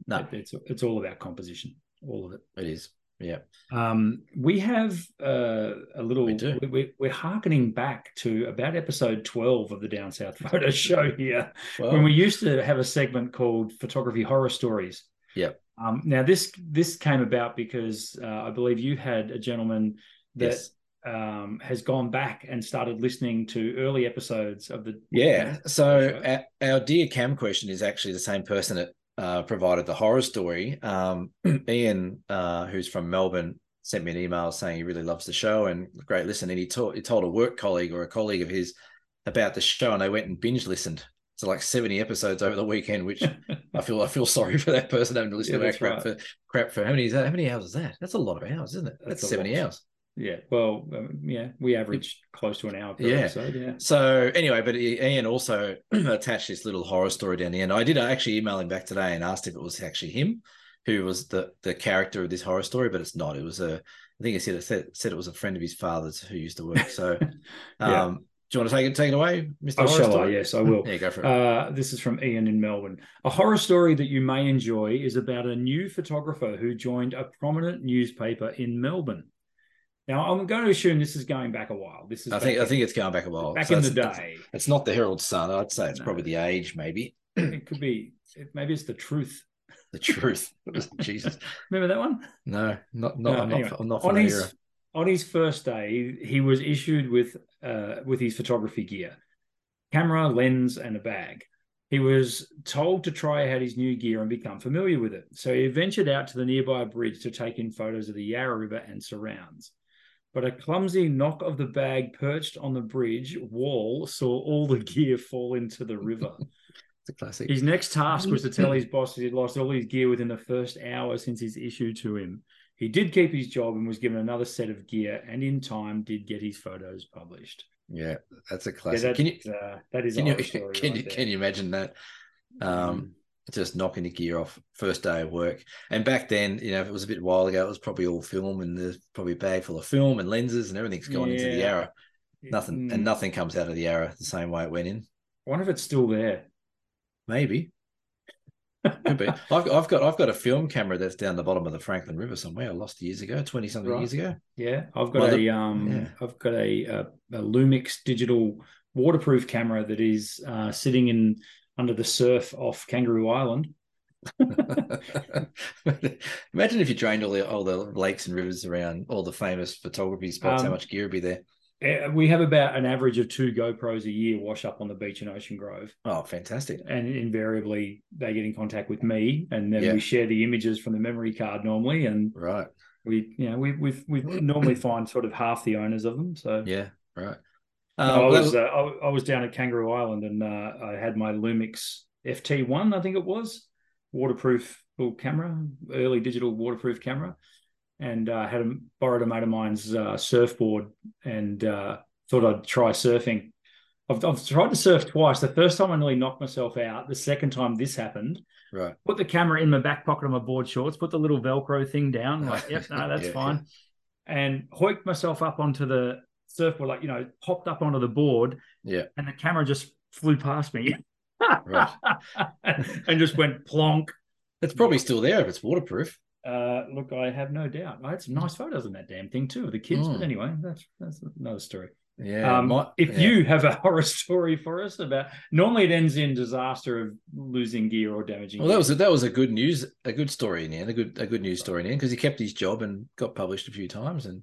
no, It- it's it's all about composition all of it it is. Yeah. Um, we have uh, a little. We do. We, we, we're harkening back to about episode twelve of the Down South Photo Show here, when we used to have a segment called Photography Horror Stories. Yep. Um, now this this came about because uh, I believe you had a gentleman that yes. um, has gone back and started listening to early episodes of the. Yeah. So our, our dear Cam question is actually the same person that uh, provided the horror story. Um, Ian, uh, who's from Melbourne, sent me an email saying he really loves the show and great listen. And he told he told a work colleague or a colleague of his about the show, and they went and binge listened to like seventy episodes over the weekend. Which I feel I feel sorry for that person having to listen Yeah, to that crap right. for crap for how many is that? How many hours is that? That's a lot of hours, isn't it? That's, That's seventy lot. hours. Yeah. Well, um, yeah, we average close to an hour per Yeah. episode. Yeah. So anyway, but Ian also attached this little horror story down the end. I did actually email him back today and asked if it was actually him who was the the character of this horror story, but it's not. It was a I think he said it said, said it was a friend of his father's who used to work. So Yeah. um do you want to take it take it away, Mr. Oh, shall I? Yes, I will. Yeah, go for it. Uh, this is from Ian in Melbourne. A horror story that you may enjoy is about a new photographer who joined a prominent newspaper in Melbourne. Now, I'm going to assume this is going back a while. This is I think back I think it's going back a while. back So in the day. It's not the Herald Sun. I'd say it's No. probably the age, maybe. It could be. Maybe it's the truth. The truth. Jesus. Remember that one? No, not not No, I'm anyway, not I'm not from on his era. on his first day, he was issued with uh, with his photography gear, camera, lens, and a bag. He was told to try out his new gear and become familiar with it. So he ventured out to the nearby bridge to take in photos of the Yarra River and surrounds. But a clumsy knock of the bag perched on the bridge wall saw all the gear fall into the river. It's a classic. His next task was to tell his boss that he'd lost all his gear within the first hour since his issue to him. He did keep his job and was given another set of gear, and in time did get his photos published. Yeah, that's a Yeah, classic. that, can you uh, that is can you can right you can you imagine that? Um, just knocking the gear off first day of work. And back then, you know, if it was a bit while ago, it was probably all film and there's probably a bag full of film and lenses and everything's gone into the Yeah. Yarra. Nothing Mm. and nothing comes out of the Yarra the same way it went in. I wonder if it's still there. Maybe. Could be. I've, I've got I've got a film camera that's down the bottom of the Franklin River somewhere. I lost years ago, twenty something Right. years ago. Yeah, I've got Well, a the- um, yeah. I've got a, a, a Lumix digital waterproof camera that is uh, sitting in under the surf off Kangaroo Island. Imagine if you drained all the all the lakes and rivers around all the famous photography spots. how Um, much gear would be there? Uh, We have about an average of two GoPros a year wash up on the beach in Ocean Grove, Oh, fantastic! and invariably they get in contact with me, and then Yeah. we share the images from the memory card normally, and Right? we, you know, we we we normally find sort of half the owners of them. So Yeah, right. I Um, well, was uh, I, I was down at Kangaroo Island and uh, I had my Lumix FT one, I think it was, waterproof little camera, early digital waterproof camera, and uh, had a, borrowed a mate of mine's uh, surfboard and uh, thought I'd try surfing. I've, I've tried to surf twice. The first time I nearly knocked myself out. The second time this happened, right. put the camera in my back pocket of my board shorts, put the little Velcro thing down. Like, yep, no, that's Yeah, fine. And hoiked myself up onto the surfboard, like, you know, popped up onto the board, Yeah. and the camera just flew past me. Right. and just went plonk. It's probably still there if it's waterproof. Uh, look, I have no doubt. I had some nice photos in that damn thing too of the kids, but Mm. anyway, that's that's another story. Yeah. um, my- if yeah. you have a horror story for us about, normally it ends in disaster of losing gear or damaging. Well, that was a, that was a good news, a good story in the end, a good a good news story in the end because he kept his job and got published a few times. And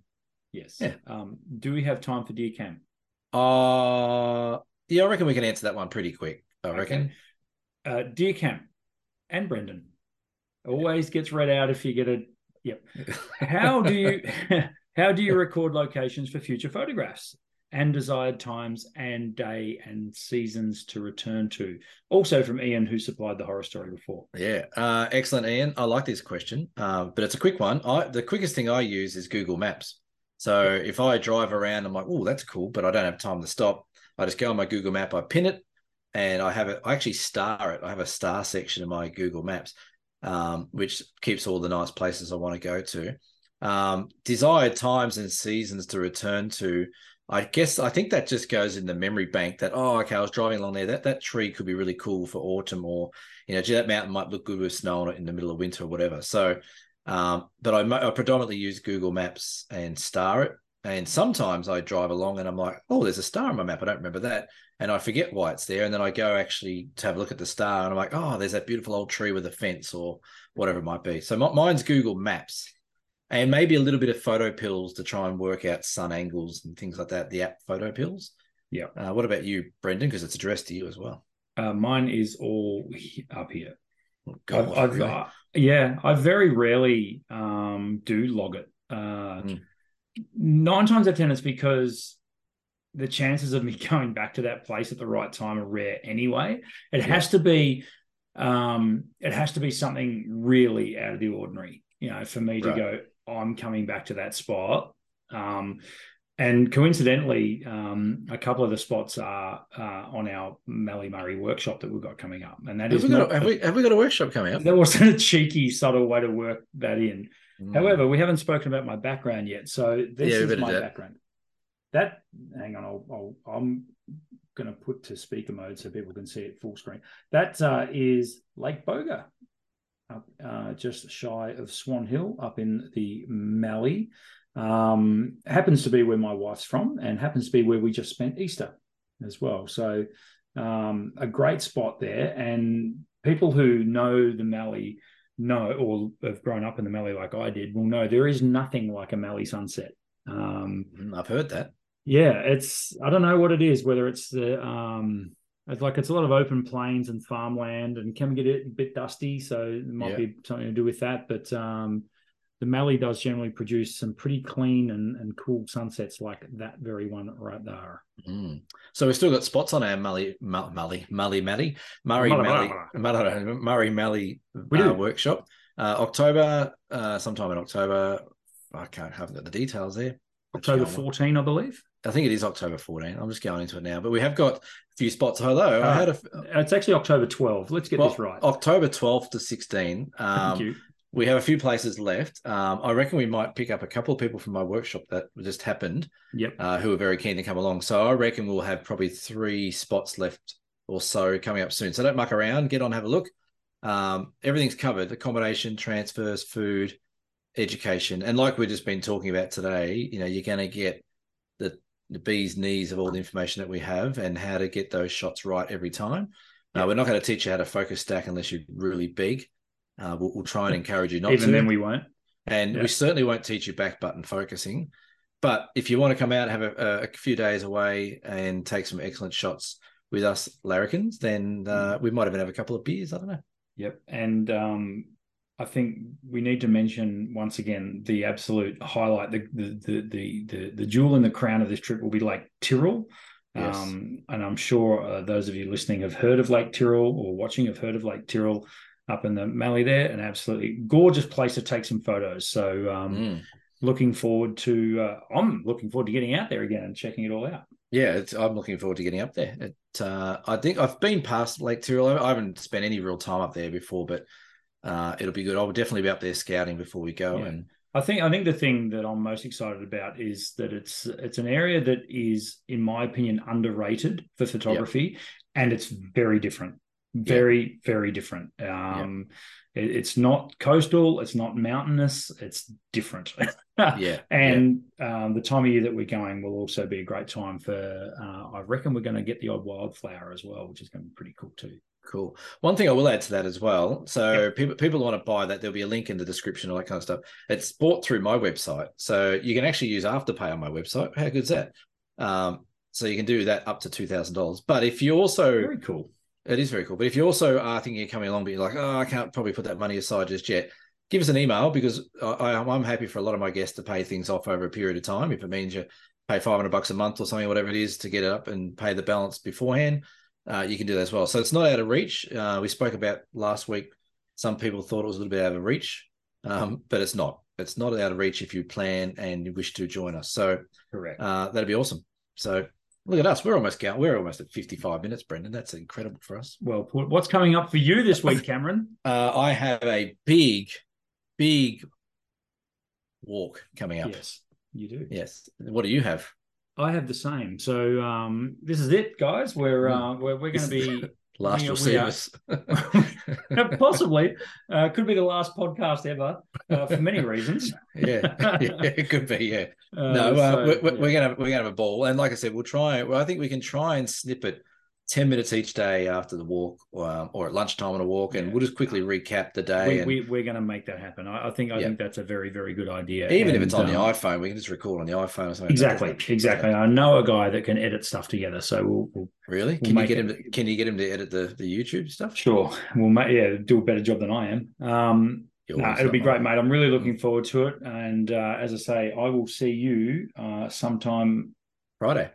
yes. Yeah. Um, do we have time for dear cam? uh yeah, I reckon we can answer that one pretty quick. I reckon. Uh, dear cam and Brendan always gets read out if you get a. Yep. How do you how do you record locations for future photographs and desired times and day and seasons to return to? Also from Ian, who supplied the horror story before. Yeah, uh, excellent, Ian. I like this question, uh, but it's a quick one. I the quickest thing I use is Google Maps. So if I drive around, I'm like, oh, that's cool, but I don't have time to stop. I just go on my Google Map, I pin it, and I have it. I actually star it. I have a star section in my Google Maps, um, which keeps all the nice places I want to go to. Um, desired times and seasons to return to. I guess I think that just goes in the memory bank. That oh, okay, I was driving along there. That that tree could be really cool for autumn, or you know, that mountain might look good with snow on it in the middle of winter or whatever. So, um, but I, I predominantly use Google Maps and star it. And sometimes I drive along and I'm like, oh, there's a star on my map. I don't remember that. And I forget why it's there. And then I go actually to have a look at the star and I'm like, oh, there's that beautiful old tree with a fence or whatever it might be. So mi- mine's Google Maps and maybe a little bit of PhotoPills to try and work out sun angles and things like that. The app PhotoPills. Yeah. Uh, what about you, Brendan? Because it's addressed to you as well. Uh, mine is all up here. God, I've, I've, uh, yeah, I very rarely um, do log it. Uh, Mm. Nine times out of ten, it's because the chances of me going back to that place at the right time are rare anyway. It Yeah. has to be, um, it has to be something really out of the ordinary, you know, for me to Right. go. I'm coming back to that spot. Um, and coincidentally, um, a couple of the spots are uh, on our Mallee Murray workshop that we've got coming up, and that Have is we, got a, have, we, have we got a workshop coming up? that wasn't a cheeky, subtle way to work that in. Mm. However, we haven't spoken about my background yet. So this Yeah, is my that. background. That hang on, I'll, I'll I'm going to put to speaker mode so people can see it full screen. That uh, is Lake Boga, up uh, just shy of Swan Hill, up in the Mallee. Um, happens to be where my wife's from, and happens to be where we just spent Easter as well. So um, a great spot there, and people who know the Mallee know or have grown up in the Mallee like I did will know there is nothing like a Mallee sunset. Um, Mm, I've heard that. yeah, it's I don't know what it is. Whether it's the um, it's like it's a lot of open plains and farmland, and can get it a bit dusty, so it might Yeah. be something to do with that. But um, the Mallee does generally produce some pretty clean and, and cool sunsets, like that very one right there. Mm. So we've still got spots on our Mull- Mully, Mully, Mally, Murray, Mully. Murray, We uh, workshop. Uh, October, uh, sometime in October. I can't have got the details there. October Let's go on. 14, I believe. I think it is October 14. I'm just going into it now, but we have got a few spots. Hello, I Ah, had a It's actually October 12. Let's get well, this right. October 12th to 16. Thank Um, you. We have a few places left. Um, I reckon we might pick up a couple of people from my workshop that just happened. Yep. uh, who are very keen to come along. So I reckon we'll have probably three spots left or so coming up soon. So don't muck around, get on, have a look. Um, everything's covered: accommodation, transfers, food, education, and like we've just been talking about today. You know, you're going to get the the bee's knees of all the information that we have and how to get those shots right every time. Uh, we're not going to teach you how to focus stack unless you're really big. Uh, we'll, we'll try and encourage you not Even to. then, we won't. And Yeah. we certainly won't teach you back button focusing. But if you want to come out, have a, a few days away and take some excellent shots with us larrikins, then uh, we might even have a couple of beers. I don't know. Yep. And um, I think we need to mention once again the absolute highlight, the the the the the, the jewel in the crown of this trip will be Lake Tyrrell. Yes. Um, and I'm sure uh, those of you listening have heard of Lake Tyrrell or watching have heard of Lake Tyrrell up in the Mallee there. An absolutely gorgeous place to take some photos. So um, Mm. looking forward to, uh, I'm looking forward to getting out there again and checking it all out. Yeah, it's, I'm looking forward to getting up there. It, uh, I think I've been past Lake Tyrrell. I haven't spent any real time up there before, but uh, it'll be good. I'll definitely be up there scouting before we go. Yeah. And I think I think the thing that I'm most excited about is that it's it's an area that is, in my opinion, underrated for photography, and it's very different, very very different. Um, it- it's not coastal, it's not mountainous, it's different. yeah, and um, the time of year that we're going will also be a great time for. Uh, I reckon we're going to get the odd wildflower as well, which is going to be pretty cool too. Cool. One thing I will add to that as well. So people people want to buy that. There'll be a link in the description, all that kind of stuff. It's bought through my website, so you can actually use Afterpay on my website. How good's that? Um, so you can do that up to two thousand dollars. But if you also, Very cool. It is very cool. But if you also are thinking you're coming along, but you're like, oh, I can't probably put that money aside just yet. Give us an email because I, I, I'm happy for a lot of my guests to pay things off over a period of time. If it means you pay 500 bucks a month or something, whatever it is, to get it up and pay the balance beforehand, uh, you can do that as well. So it's not out of reach. Uh, we spoke about last week. Some people thought it was a little bit out of reach, um, but it's not. It's not out of reach if you plan and you wish to join us. So Correct. uh, that'd be awesome. So look at us. We're almost going. We're almost at 55 minutes, Brendan. That's incredible for us. well put. What's coming up for you this week, Cameron? Uh, I have a big, big walk coming up. Yes, you do. Yes. What do you have? I have the same. So um, this is it, guys. We're uh, we're, we're going to be Last you'll see us. possibly uh, could be the last podcast ever uh, for many reasons. yeah. yeah, it could be. Yeah. Uh, no, uh, so, we're, we're, yeah. we're gonna we're gonna have a ball, and like I said, we'll try. Well, I think we can try and snip it ten minutes each day after the walk, um, or at lunchtime on a walk, and we'll just quickly recap the day. we, and we, we're going to make that happen. I, I think I Yeah. think that's a very very good idea. even if it's on the um, iPhone, we can just record on the iPhone or something. Exactly, exactly. I know a guy that can edit stuff together, so we'll, we'll Really? We'll Can you get him? To, can you get him to edit the the YouTube stuff? sure we'll make yeah do a better job than I am. Um, No, it'll be great, mate. I'm really looking forward to it. And uh, as I say, I will see you uh, sometime Friday.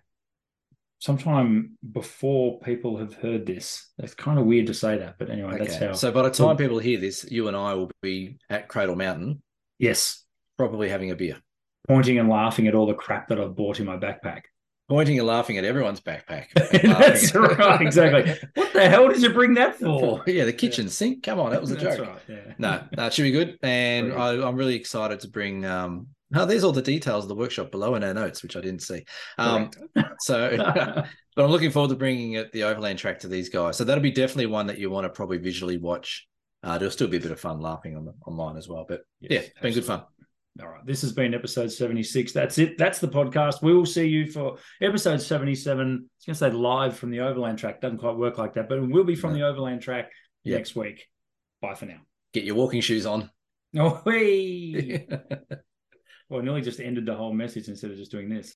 Sometime before people have heard this. It's kind of weird to say that, but anyway, that's how. So by the time people hear this, you and I will be at Cradle Mountain, yes, probably having a beer, pointing and laughing at all the crap that I've bought in my backpack. Pointing and laughing at everyone's backpack. that's right, exactly. What the hell did you bring that for? yeah, the kitchen sink. Come on, that was a That's joke. right, yeah. No, that should be good. And I. I'm really excited to bring. Um, now, there's all the details of the workshop below in our notes, which I didn't see. Um, so, but I'm looking forward to bringing it, the overland track to these guys. So that'll be definitely one that you want to probably visually watch. Uh, there'll still be a bit of fun laughing on the online as well. But Yes, yeah, it's been good fun. All right. This has been episode 76. That's it. That's the podcast. We will see you for episode 77. I was going to say live from the Overland track. Doesn't quite work like that, but it will be from No. the Overland track Yeah. next week. Bye for now. Get your walking shoes on. Oh, hey. Well, I nearly just ended the whole message instead of just doing this.